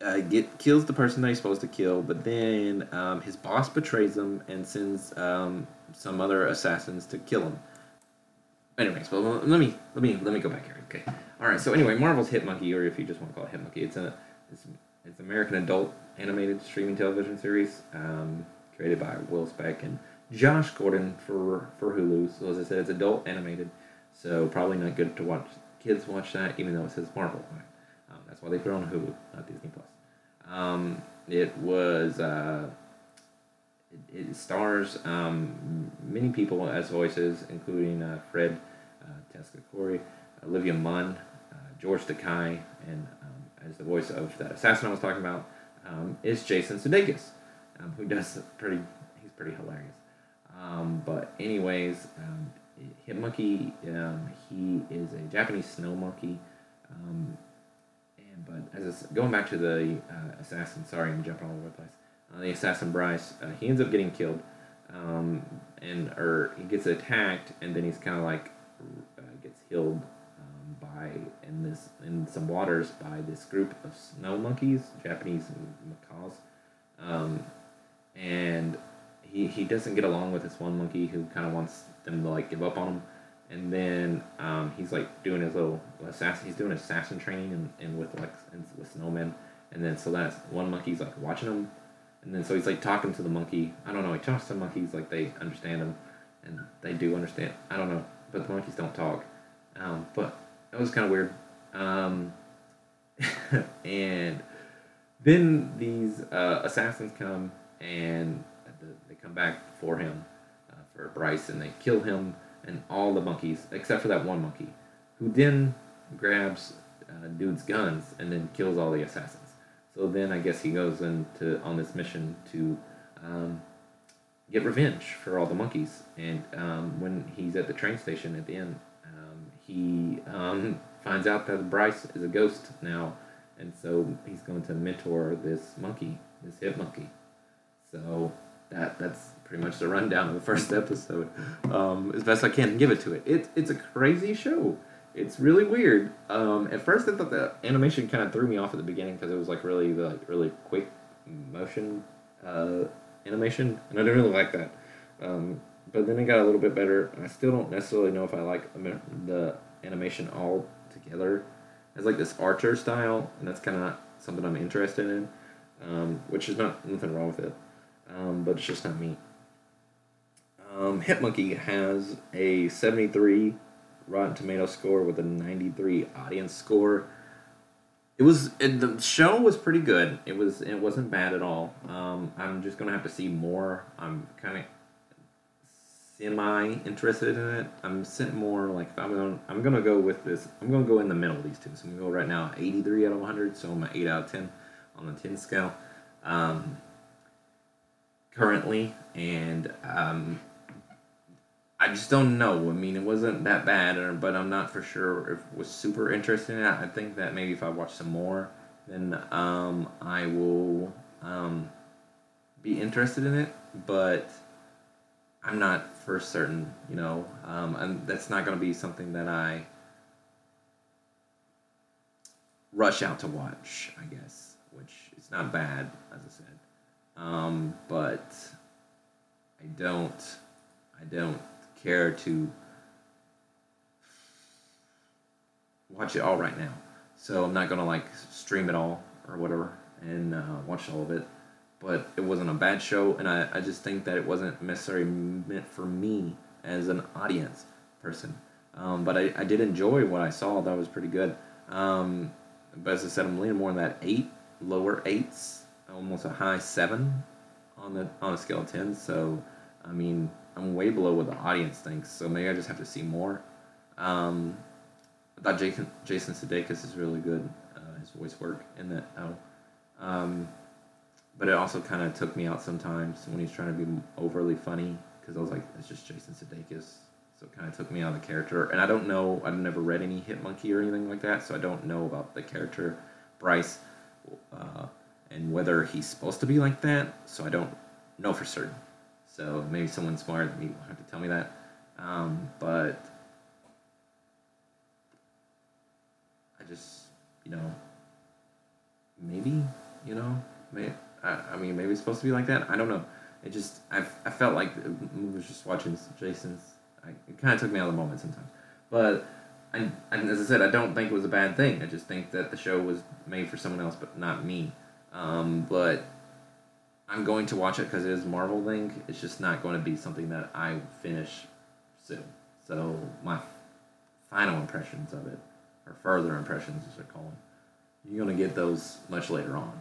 [SPEAKER 2] uh, get kills the person that he's supposed to kill, but then um, his boss betrays him and sends um, some other assassins to kill him. Anyways, well, let me let me let me go back here. Okay, all right. So anyway, Marvel's Hit Monkey, or if you just want to call it Hitmonkey, it's a it's it's an American adult animated streaming television series um, created by Will Speck and Josh Gordon for for Hulu. So as I said, it's adult animated, so probably not good to watch. Kids watch that, even though it says Marvel. Um, that's why they put it on Hulu, not Disney Plus. Um, it was. Uh, it, stars um, many people as voices, including uh, Fred, uh, Tesca Corey, Olivia Munn, uh, George Takei, and um, as the voice of that assassin I was talking about um, is Jason Sudeikis, um, who does pretty. He's pretty hilarious. Um, but anyways, um, Hit Monkey, he is a Japanese snow monkey. And but as going back to the uh, assassin, sorry, I'm jumping all over the place. Uh, the assassin Bryce, uh, he ends up getting killed, um, and or he gets attacked, and then he's kind of like uh, gets healed um, by in this in some waters by this group of snow monkeys, Japanese macaques, um, and he he doesn't get along with this one monkey who kind of wants them to like give up on him. And then um, he's like doing his little assassin. He's doing assassin training and, and with like and with snowmen. And then so that's one monkey's like watching him, and then so he's like talking to the monkey. I don't know. He talks to monkeys like they understand him, and they do understand. I don't know, but the monkeys don't talk. Um, but that was kind of weird. Um, and then these uh, assassins come and they come back for him, uh, for Bryce, and they kill him and all the monkeys except for that one monkey, who then grabs uh, dude's guns and then kills all the assassins. So then I guess he goes into on this mission to um, get revenge for all the monkeys. And um, when he's at the train station at the end, um, he um, finds out that Bryce is a ghost now, and so he's going to mentor this monkey, this hip monkey. So that that's pretty much the rundown of the first episode, um, as best I can give it to it. It's it's a crazy show. It's really weird. Um, at first, I thought the animation kind of threw me off at the beginning because it was like really like really quick motion uh, animation, and I didn't really like that. Um, but then it got a little bit better. I still don't necessarily know if I like the animation all together. It's like this Archer style, and that's kind of not something I'm interested in, um, which is not nothing wrong with it, um, but it's just not me. Um, Hitmonkey has a 73 Rotten Tomato score with a 93 audience score. It was it, the show was pretty good. It was it wasn't bad at all. Um, I'm just gonna have to see more. I'm kind of semi interested in it. I'm sitting more like if I'm going I'm gonna go with this. I'm gonna go in the middle of these two. So I'm gonna go right now 83 out of 100. So I'm at 8 out of 10 on the 10 scale. Um, currently, and um, I just don't know. I mean, it wasn't that bad, or, but I'm not for sure if it was super interested in it. I think that maybe if I watch some more, then um, I will um, be interested in it. But I'm not for certain, you know. Um, and that's not going to be something that I rush out to watch, I guess, which is not bad, as I said. Um, but I don't, I don't care to watch it all right now. So I'm not gonna like stream it all or whatever and uh, watch all of it. But it wasn't a bad show, and I, I just think that it wasn't necessarily meant for me as an audience person. Um, but I, I did enjoy what I saw. That was pretty good. Um, but as I said, I'm leaning more on that eight, lower eights, almost a high seven on the on a scale of ten. So, I mean, I'm way below what the audience thinks. So maybe I just have to see more. Um, I thought Jason Jason Sudeikis is really good. Uh, his voice work in that. Um, but it also kind of took me out sometimes when he's trying to be overly funny because I was like, it's just Jason Sudeikis. So it kind of took me out of the character. And I don't know. I've never read any Hit Monkey or anything like that, so I don't know about the character Bryce. Uh, and whether he's supposed to be like that, so I don't know for certain. So maybe someone smarter than me will have to tell me that. Um, but I just, you know, maybe, you know, may I, I mean, maybe it's supposed to be like that. I don't know. It just, I, I felt like I was just watching Jason's. I, it kind of took me out of the moment sometimes. But I, as I said, I don't think it was a bad thing. I just think that the show was made for someone else, but not me. Um, but I'm going to watch it because it is Marvel thing. It's just not going to be something that I finish soon. So my final impressions of it, or further impressions as they're calling, you're going to get those much later on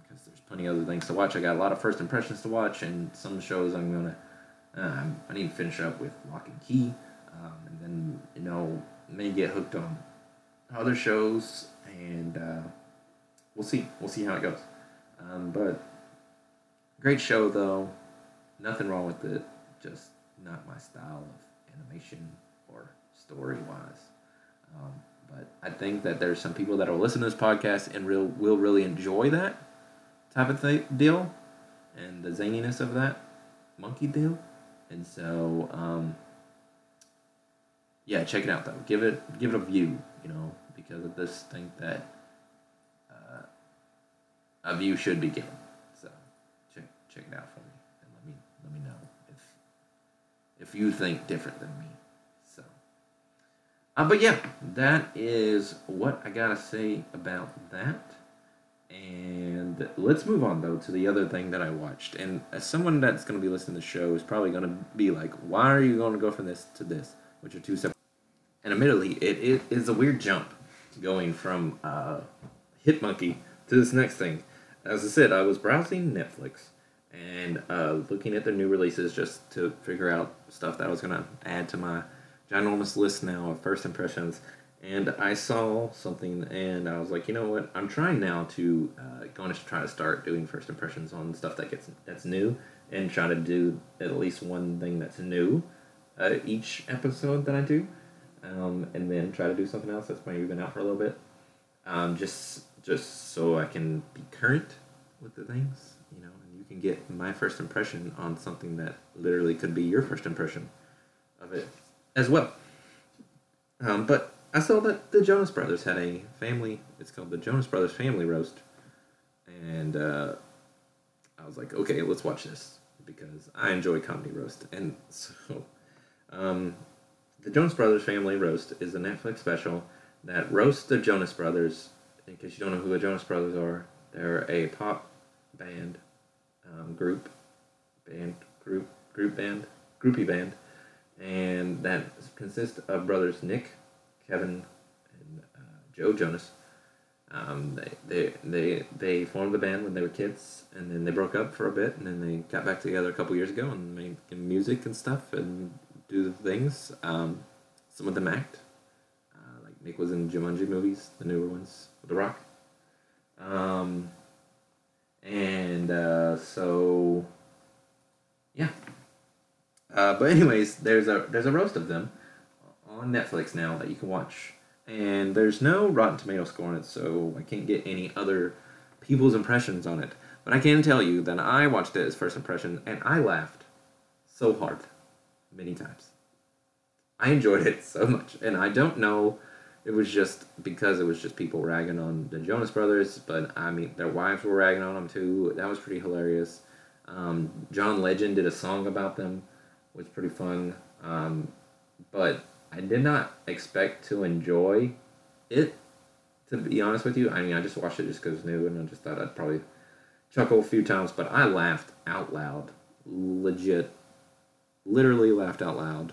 [SPEAKER 2] because there's plenty of other things to watch. I got a lot of first impressions to watch, and some shows I'm going to. Uh, I need to finish up with Locke and Key, um, and then you know may get hooked on other shows, and uh, we'll see. We'll see how it goes. Um, but great show though. Nothing wrong with it. Just not my style of animation or story wise. Um, but I think that there's some people that will listen to this podcast and real will really enjoy that type of th- deal and the zaniness of that monkey deal. And so, um, yeah, check it out though. Give it give it a view, you know, because I just think that uh, a view should be given. Check it out for me and let me let me know if if you think different than me. So, uh, but yeah, that is what I gotta say about that. And let's move on though to the other thing that I watched. And as someone that's to be listening to the show is probably to be like, "Why are you to go from this to this?" Which are two separate. And admittedly, it, it is a weird jump going from uh, Hitmonkey to this next thing. As I said, I was browsing Netflix and uh, looking at the new releases just to figure out stuff that I was going to add to my ginormous list now of first impressions. And I saw something, and I was like, you know what? I'm trying now to uh, going to try to start doing first impressions on stuff that gets that's new, and try to do at least one thing that's new uh, each episode that I do, um, and then try to do something else that's maybe been out for a little bit, um, just just so I can be current with the things, you know, and you can get my first impression on something that literally could be your first impression of it as well. Um, but I saw that the Jonas Brothers had a family. It's called the Jonas Brothers Family Roast, and uh, I was like, okay, let's watch this because I enjoy comedy roast. And so, um, the Jonas Brothers Family Roast is a Netflix special that roasts the Jonas Brothers. In case you don't know who the Jonas Brothers are, they're a pop band, um, group, band, group, group band, groupie band, and that consists of brothers Nick, Kevin, and uh, Joe Jonas. Um, they, they they they formed the band when they were kids, and then they broke up for a bit, and then they got back together a couple years ago and made music and stuff and do the things. Um, some of them act, uh, like Nick was in Jumanji movies, the newer ones The Rock. Um, and uh, so, yeah. Uh, but anyways, there's a there's a roast of them on Netflix now that you can watch, and there's no Rotten Tomato score on it, so I can't get any other people's impressions on it. But I can tell you that I watched it as first impression, and I laughed so hard, many times. I enjoyed it so much, and I don't know. It was just because it was just people ragging on the Jonas Brothers, but I mean their wives were ragging on them too. That was pretty hilarious. Um, John Legend did a song about them, which was pretty fun. Um, but I did not expect to enjoy it. To be honest with you, I mean I just watched it just because new, and I just thought I'd probably chuckle a few times. But I laughed out loud, legit, literally laughed out loud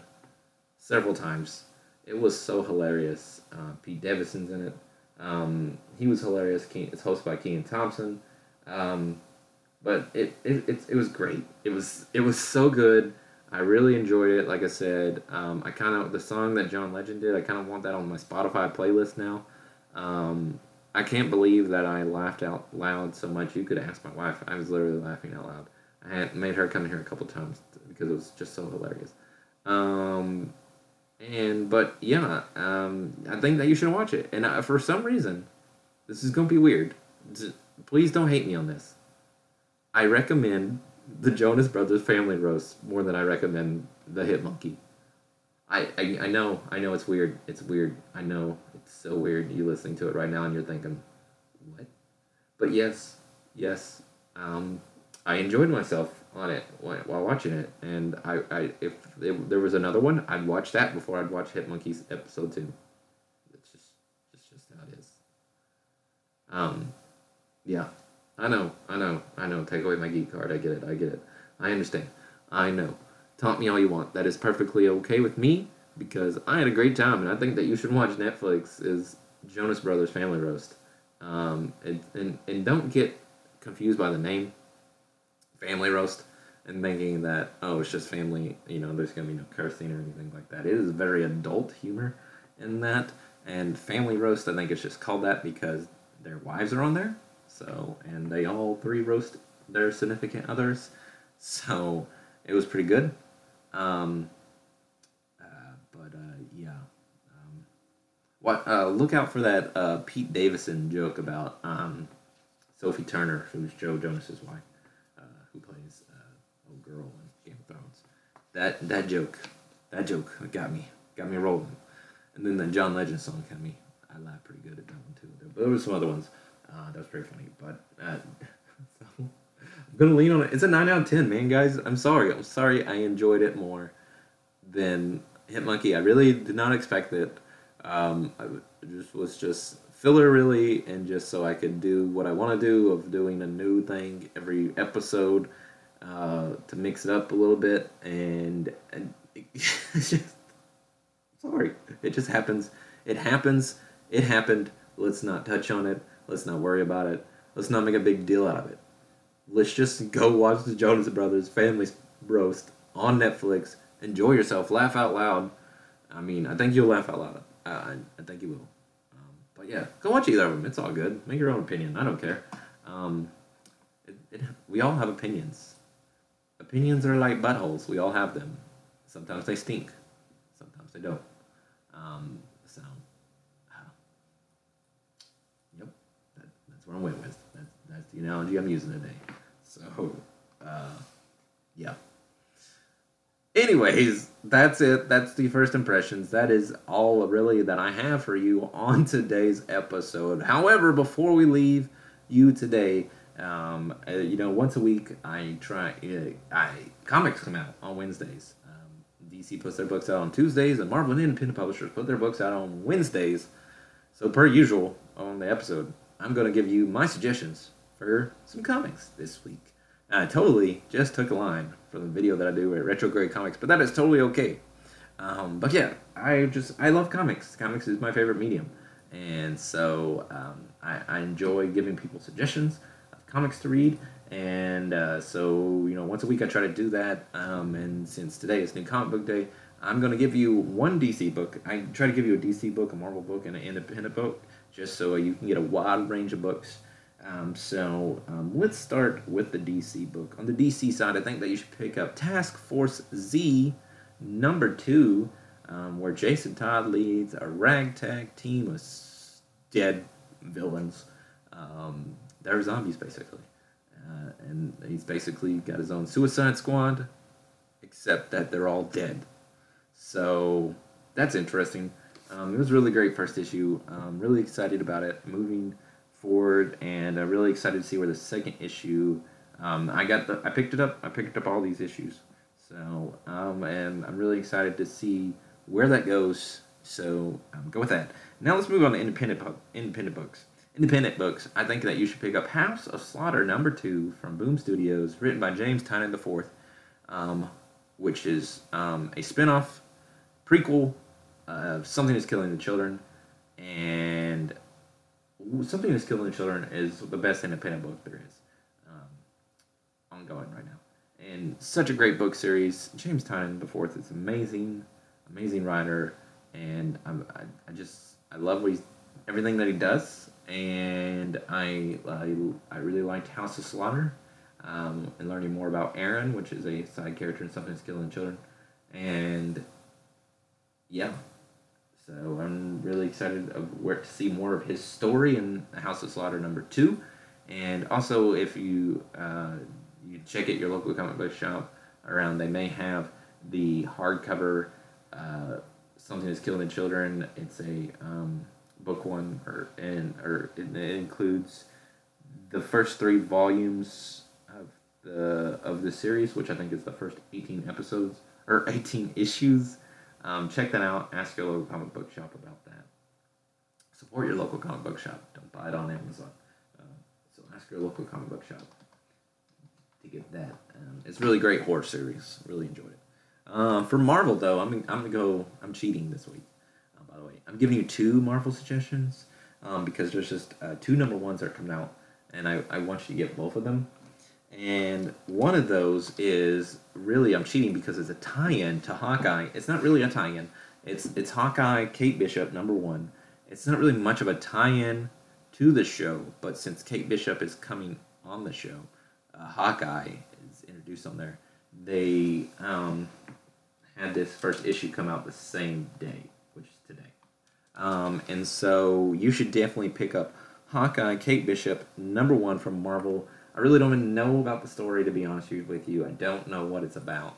[SPEAKER 2] several times. It was so hilarious. Uh, Pete Davidson's in it. Um, he was hilarious. It's hosted by Kenan Thompson. Um, but it, it, it, it was great. It was it was so good. I really enjoyed it. Like I said, um, I kind of the song that John Legend did. I kind of want that on my Spotify playlist now. Um, I can't believe that I laughed out loud so much. You could ask my wife. I was literally laughing out loud. I had made her come here a couple times because it was just so hilarious. Um, and but yeah, um, I think that you should watch it. And uh, for some reason, this is gonna be weird. Please don't hate me on this. I recommend the Jonas Brothers Family Roast more than I recommend the Hit Monkey. I, I I know I know it's weird. It's weird. I know it's so weird. You listening to it right now and you're thinking, what? But yes, yes. Um, I enjoyed myself on it while watching it, and I, I if there was another one, I'd watch that before I'd watch Hit Monkeys episode two. It's just it's just how it is. Um, yeah, I know, I know, I know. Take away my geek card. I get it. I get it. I understand. I know. Taunt me all you want. That is perfectly okay with me because I had a great time, and I think that you should watch Netflix. Is Jonas Brothers Family Roast, um, and, and and don't get confused by the name, Family Roast, and thinking that oh it's just family. You know, there's gonna be no cursing or anything like that. It is very adult humor in that, and Family Roast. I think it's just called that because their wives are on there. So and they all three roast their significant others. So it was pretty good. Um, uh, but uh, yeah. Um, what? Uh, look out for that uh, Pete Davidson joke about um, Sophie Turner, who's Joe Jonas's wife, uh, who plays uh, old girl in Game of Thrones. That that joke, that joke got me, got me rolling. And then the John Legend song got me. I laughed pretty good at that one too. But there were some other ones uh, that was pretty funny. But uh, so, I'm gonna lean on it. It's a nine out of ten, man, guys. I'm sorry. I'm sorry. I enjoyed it more than Hit Monkey. I really did not expect it. Um, I just was just filler, really, and just so I could do what I want to do of doing a new thing every episode uh, to mix it up a little bit, and, and it's just sorry. It just happens. It happens. It happened. Let's not touch on it. Let's not worry about it. Let's not make a big deal out of it. Let's just go watch the Jonas Brothers Family Roast on Netflix. Enjoy yourself. Laugh out loud. I mean, I think you'll laugh out loud. I, I, I think you will. Um, but yeah, go watch either of them. It's all good. Make your own opinion. I don't care. Um, it, it, we all have opinions. Opinions are like buttholes. We all have them. Sometimes they stink. Sometimes they don't. Um, so, uh, yep, that, that's what I went with. That's, that's the analogy I'm using today. So, uh, yeah. Anyways, that's it. That's the first impressions. That is all really that I have for you on today's episode. However, before we leave you today, um, uh, you know, once a week I try. Uh, I comics come out on Wednesdays. Um, DC puts their books out on Tuesdays, and Marvel and independent publishers put their books out on Wednesdays. So, per usual, on the episode, I'm going to give you my suggestions for some comics this week. I totally just took a line from the video that I do at Retrograde Comics, but that is totally okay. Um, but yeah, I just I love comics. Comics is my favorite medium, and so um, I, I enjoy giving people suggestions comics to read. And uh, so you know, once a week I try to do that. Um, and since today is New Comic Book Day, I'm going to give you one DC book. I try to give you a DC book, a Marvel book, and an independent book, just so you can get a wide range of books. Um, so um, let's start with the DC book. On the DC side, I think that you should pick up Task Force Z number two, um, where Jason Todd leads a ragtag team of dead villains. They're zombies, basically. Uh, and he's basically got his own suicide squad, except that they're all dead. So that's interesting. Um, it was really great first issue. Um, really excited about it. Moving forward, and I'm really excited to see where the second issue. Um, I got the. I picked it up. I picked up all these issues. So um, and I'm really excited to see where that goes. So um, go with that. Now let's move on to independent independent books. Independent books. I think that you should pick up House of Slaughter number two from Boom Studios, written by James Tynion Fourth, um, which is um, a spinoff prequel of Something is Killing the Children, and Something is Killing the Children is the best independent book there is um, ongoing right now. And such a great book series. James Tynion Fourth is amazing, amazing writer, and I, I just I love what he's, everything that he does, and I I, I really liked House of Slaughter, um, and learning more about Aaron, which is a side character in Something is Killing Children, and yeah, so I'm really excited of where to see more of his story in House of Slaughter number two, and also if you uh, you check at your local comic book shop around, they may have the hardcover uh, Something Is Killing the Children. It's a um, book one, or and or it, includes the first three volumes of the of the series, which I think is the first eighteen episodes or eighteen issues. Um, check that out. Ask your local comic book shop about that. Support your local comic book shop. Don't buy it on Amazon. Uh, so ask your local comic book shop to get that. Um, it's really great horror series. Really enjoyed it. Um, for Marvel though, I'm I'm gonna go. I'm cheating this week. By the way, I'm giving you two Marvel suggestions um, because there's just uh, two number ones that are coming out, and I, I want you to get both of them. And one of those is really I'm cheating because it's a tie-in to Hawkeye. It's not really a tie-in. It's it's Hawkeye, Kate Bishop, number one. It's not really much of a tie-in to the show, but since Kate Bishop is coming on the show, uh, Hawkeye is introduced on there. They um, had this first issue come out the same day. Um, and so you should definitely pick up Hawkeye, Kate Bishop, number one from Marvel. I really don't even know about the story, to be honest with you. I don't know what it's about.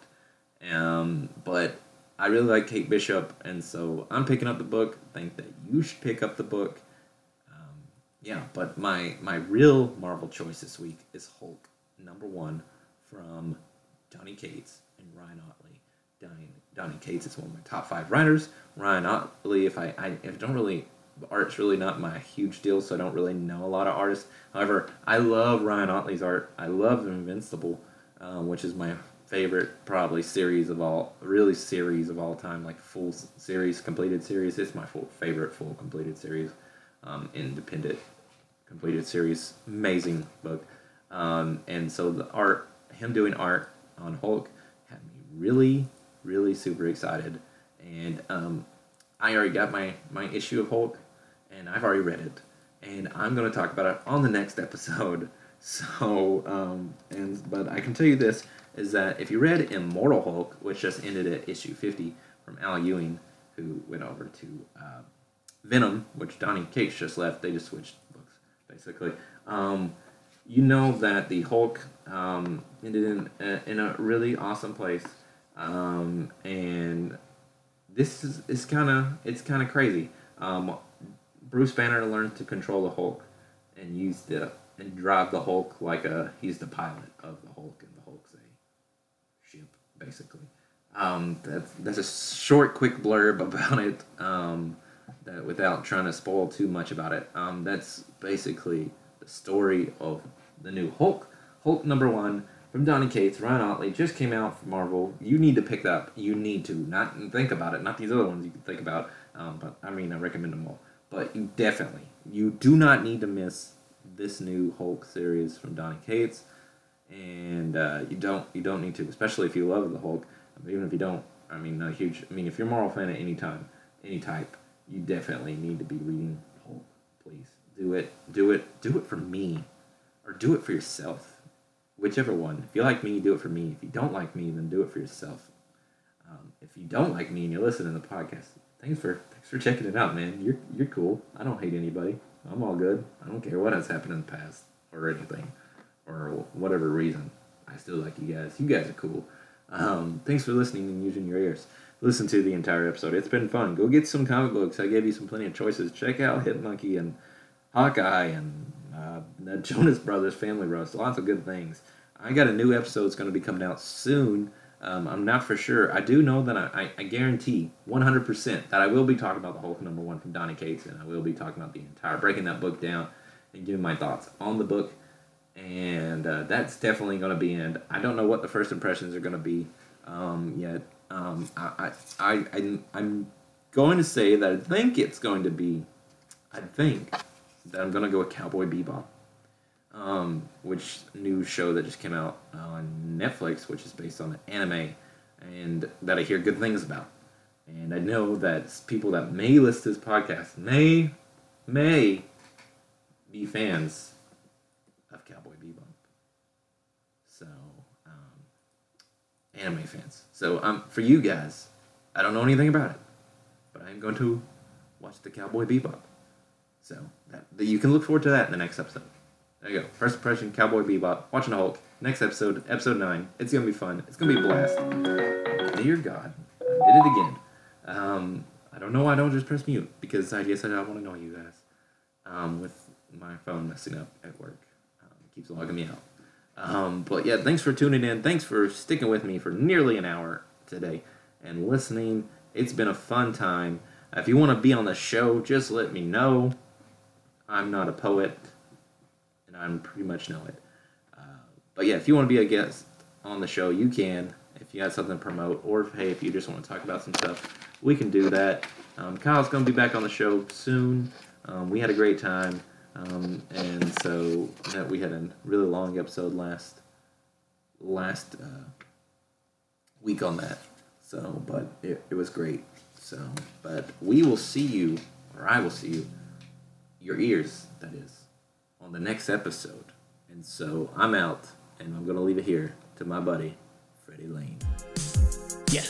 [SPEAKER 2] Um, but I really like Kate Bishop, and so I'm picking up the book. think that you should pick up the book. Um, yeah, but my my real Marvel choice this week is Hulk, number one, from Donny Cates and Ryan Ottley. Donny, Donny Cates is one of my top five writers. Ryan Ottley, if I, I if don't really art's really not my huge deal, so I don't really know a lot of artists. However, I love Ryan Ottley's art. I love Invincible, um, which is my favorite probably series of all, really series of all time, like full series, completed series. It's my full favorite full completed series, um, independent completed series. Amazing book. Um, and so the art, him doing art on Hulk, had me really, really super excited. And um, I already got my my issue of Hulk, and I've already read it, and I'm going to talk about it on the next episode. So, um, and but I can tell you this is that if you read Immortal Hulk, which just ended at issue 50 from Al Ewing, who went over to uh, Venom, which Donny Cates just left, they just switched books basically. Um, you know that the Hulk um, ended in a, in a really awesome place, um, and this is, is kind of it's kind of crazy. Um, Bruce Banner learned to control the Hulk and use the and drive the Hulk like a he's the pilot of the Hulk and the Hulk's a ship basically. Um, that's that's a short, quick blurb about it. Um, that without trying to spoil too much about it. Um, that's basically the story of the new Hulk. Hulk number one from Donny Cates, Ryan Ottley just came out from Marvel. You need to pick that up. You need to not think about it. Not these other ones you can think about. Um, but I mean, I recommend them all. But you definitely, you do not need to miss this new Hulk series from Donny Cates, and uh, you don't you don't need to, especially if you love the Hulk. Even if you don't, I mean, not huge. I mean, if you're a Marvel fan at any time, any type, you definitely need to be reading Hulk. Please do it. Do it. Do it for me, or do it for yourself. Whichever one. If you like me, do it for me. If you don't like me, then do it for yourself. Um, if you don't like me and you're listening to the podcast, thanks for thanks for checking it out, man. You're you're cool. I don't hate anybody. I'm all good. I don't care what has happened in the past or anything, or whatever reason. I still like you guys. You guys are cool. Um, thanks for listening and using your ears. Listen to the entire episode. It's been fun. Go get some comic books. I gave you some plenty of choices. Check out Hit Monkey and Hawkeye and uh, the Jonas Brothers Family Roast. Lots of good things. I got a new episode that's going to be coming out soon. Um, I'm not for sure. I do know that I, I, I, guarantee 100% that I will be talking about the Hulk number one from Donny Cates, and I will be talking about the entire, breaking that book down and giving my thoughts on the book. And uh, that's definitely going to be in. I don't know what the first impressions are going to be um, yet. Um, I, I, I, I'm going to say that I think it's going to be, I think that I'm to go with Cowboy Bebop um, which new show that just came out on Netflix, which is based on an anime, and that I hear good things about. And I know that people that may listen to this podcast may, may be fans of Cowboy Bebop. So, um, anime fans. So, um, for you guys, I don't know anything about it, but I'm going to watch the Cowboy Bebop. So, that, you can look forward to that in the next episode. There you go. First impression, Cowboy Bebop. Watching the Hulk. Next episode, episode 9. It's to be fun. It's to be a blast. Dear God. I did it again. Um, I don't know why I don't just press mute. Because I guess I don't want to know you guys. Um, with my phone messing up at work. Um, it keeps logging me out. Um, but yeah, thanks for tuning in. Thanks for sticking with me for nearly an hour today and listening. It's been a fun time. If you want to be on the show, just let me know. I'm not a poet, and I'm pretty much know it. Uh, but yeah, if you want to be a guest on the show, you can. If you got something to promote, or if, hey, if you just want to talk about some stuff, we can do that. Um, Kyle's gonna be back on the show soon. Um, we had a great time, um, and so yeah, we had a really long episode last last uh, week on that. So, but it, it was great. So, but we will see you, or I will see you your ears, that is, on the next episode. And so I'm out, and I'm going to leave it here to my buddy, Freddie Lane.
[SPEAKER 1] Yeah.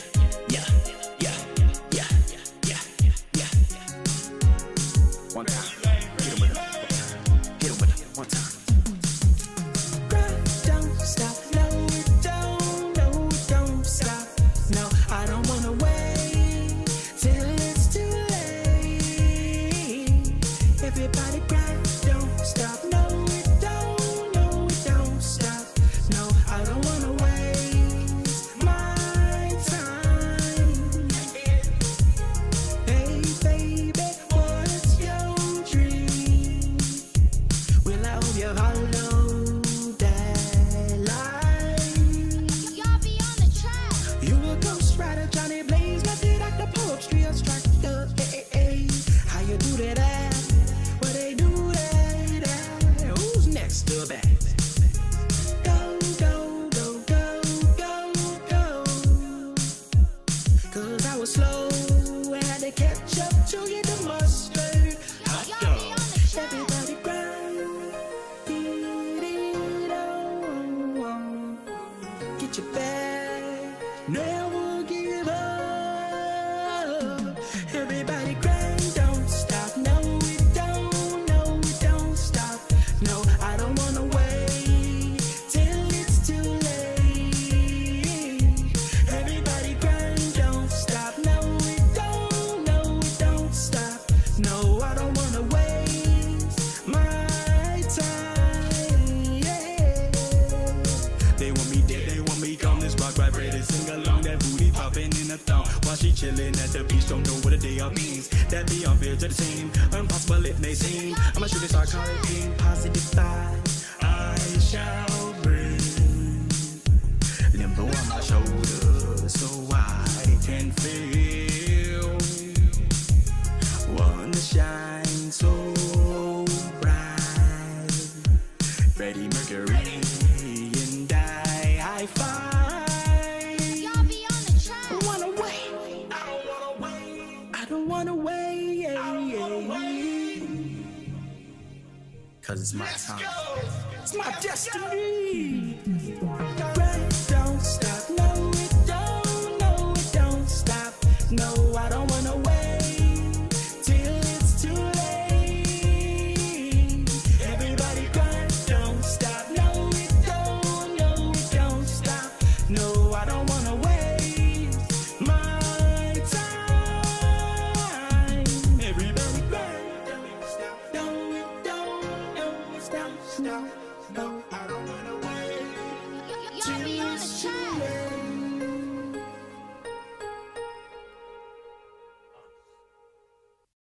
[SPEAKER 1] everybody grab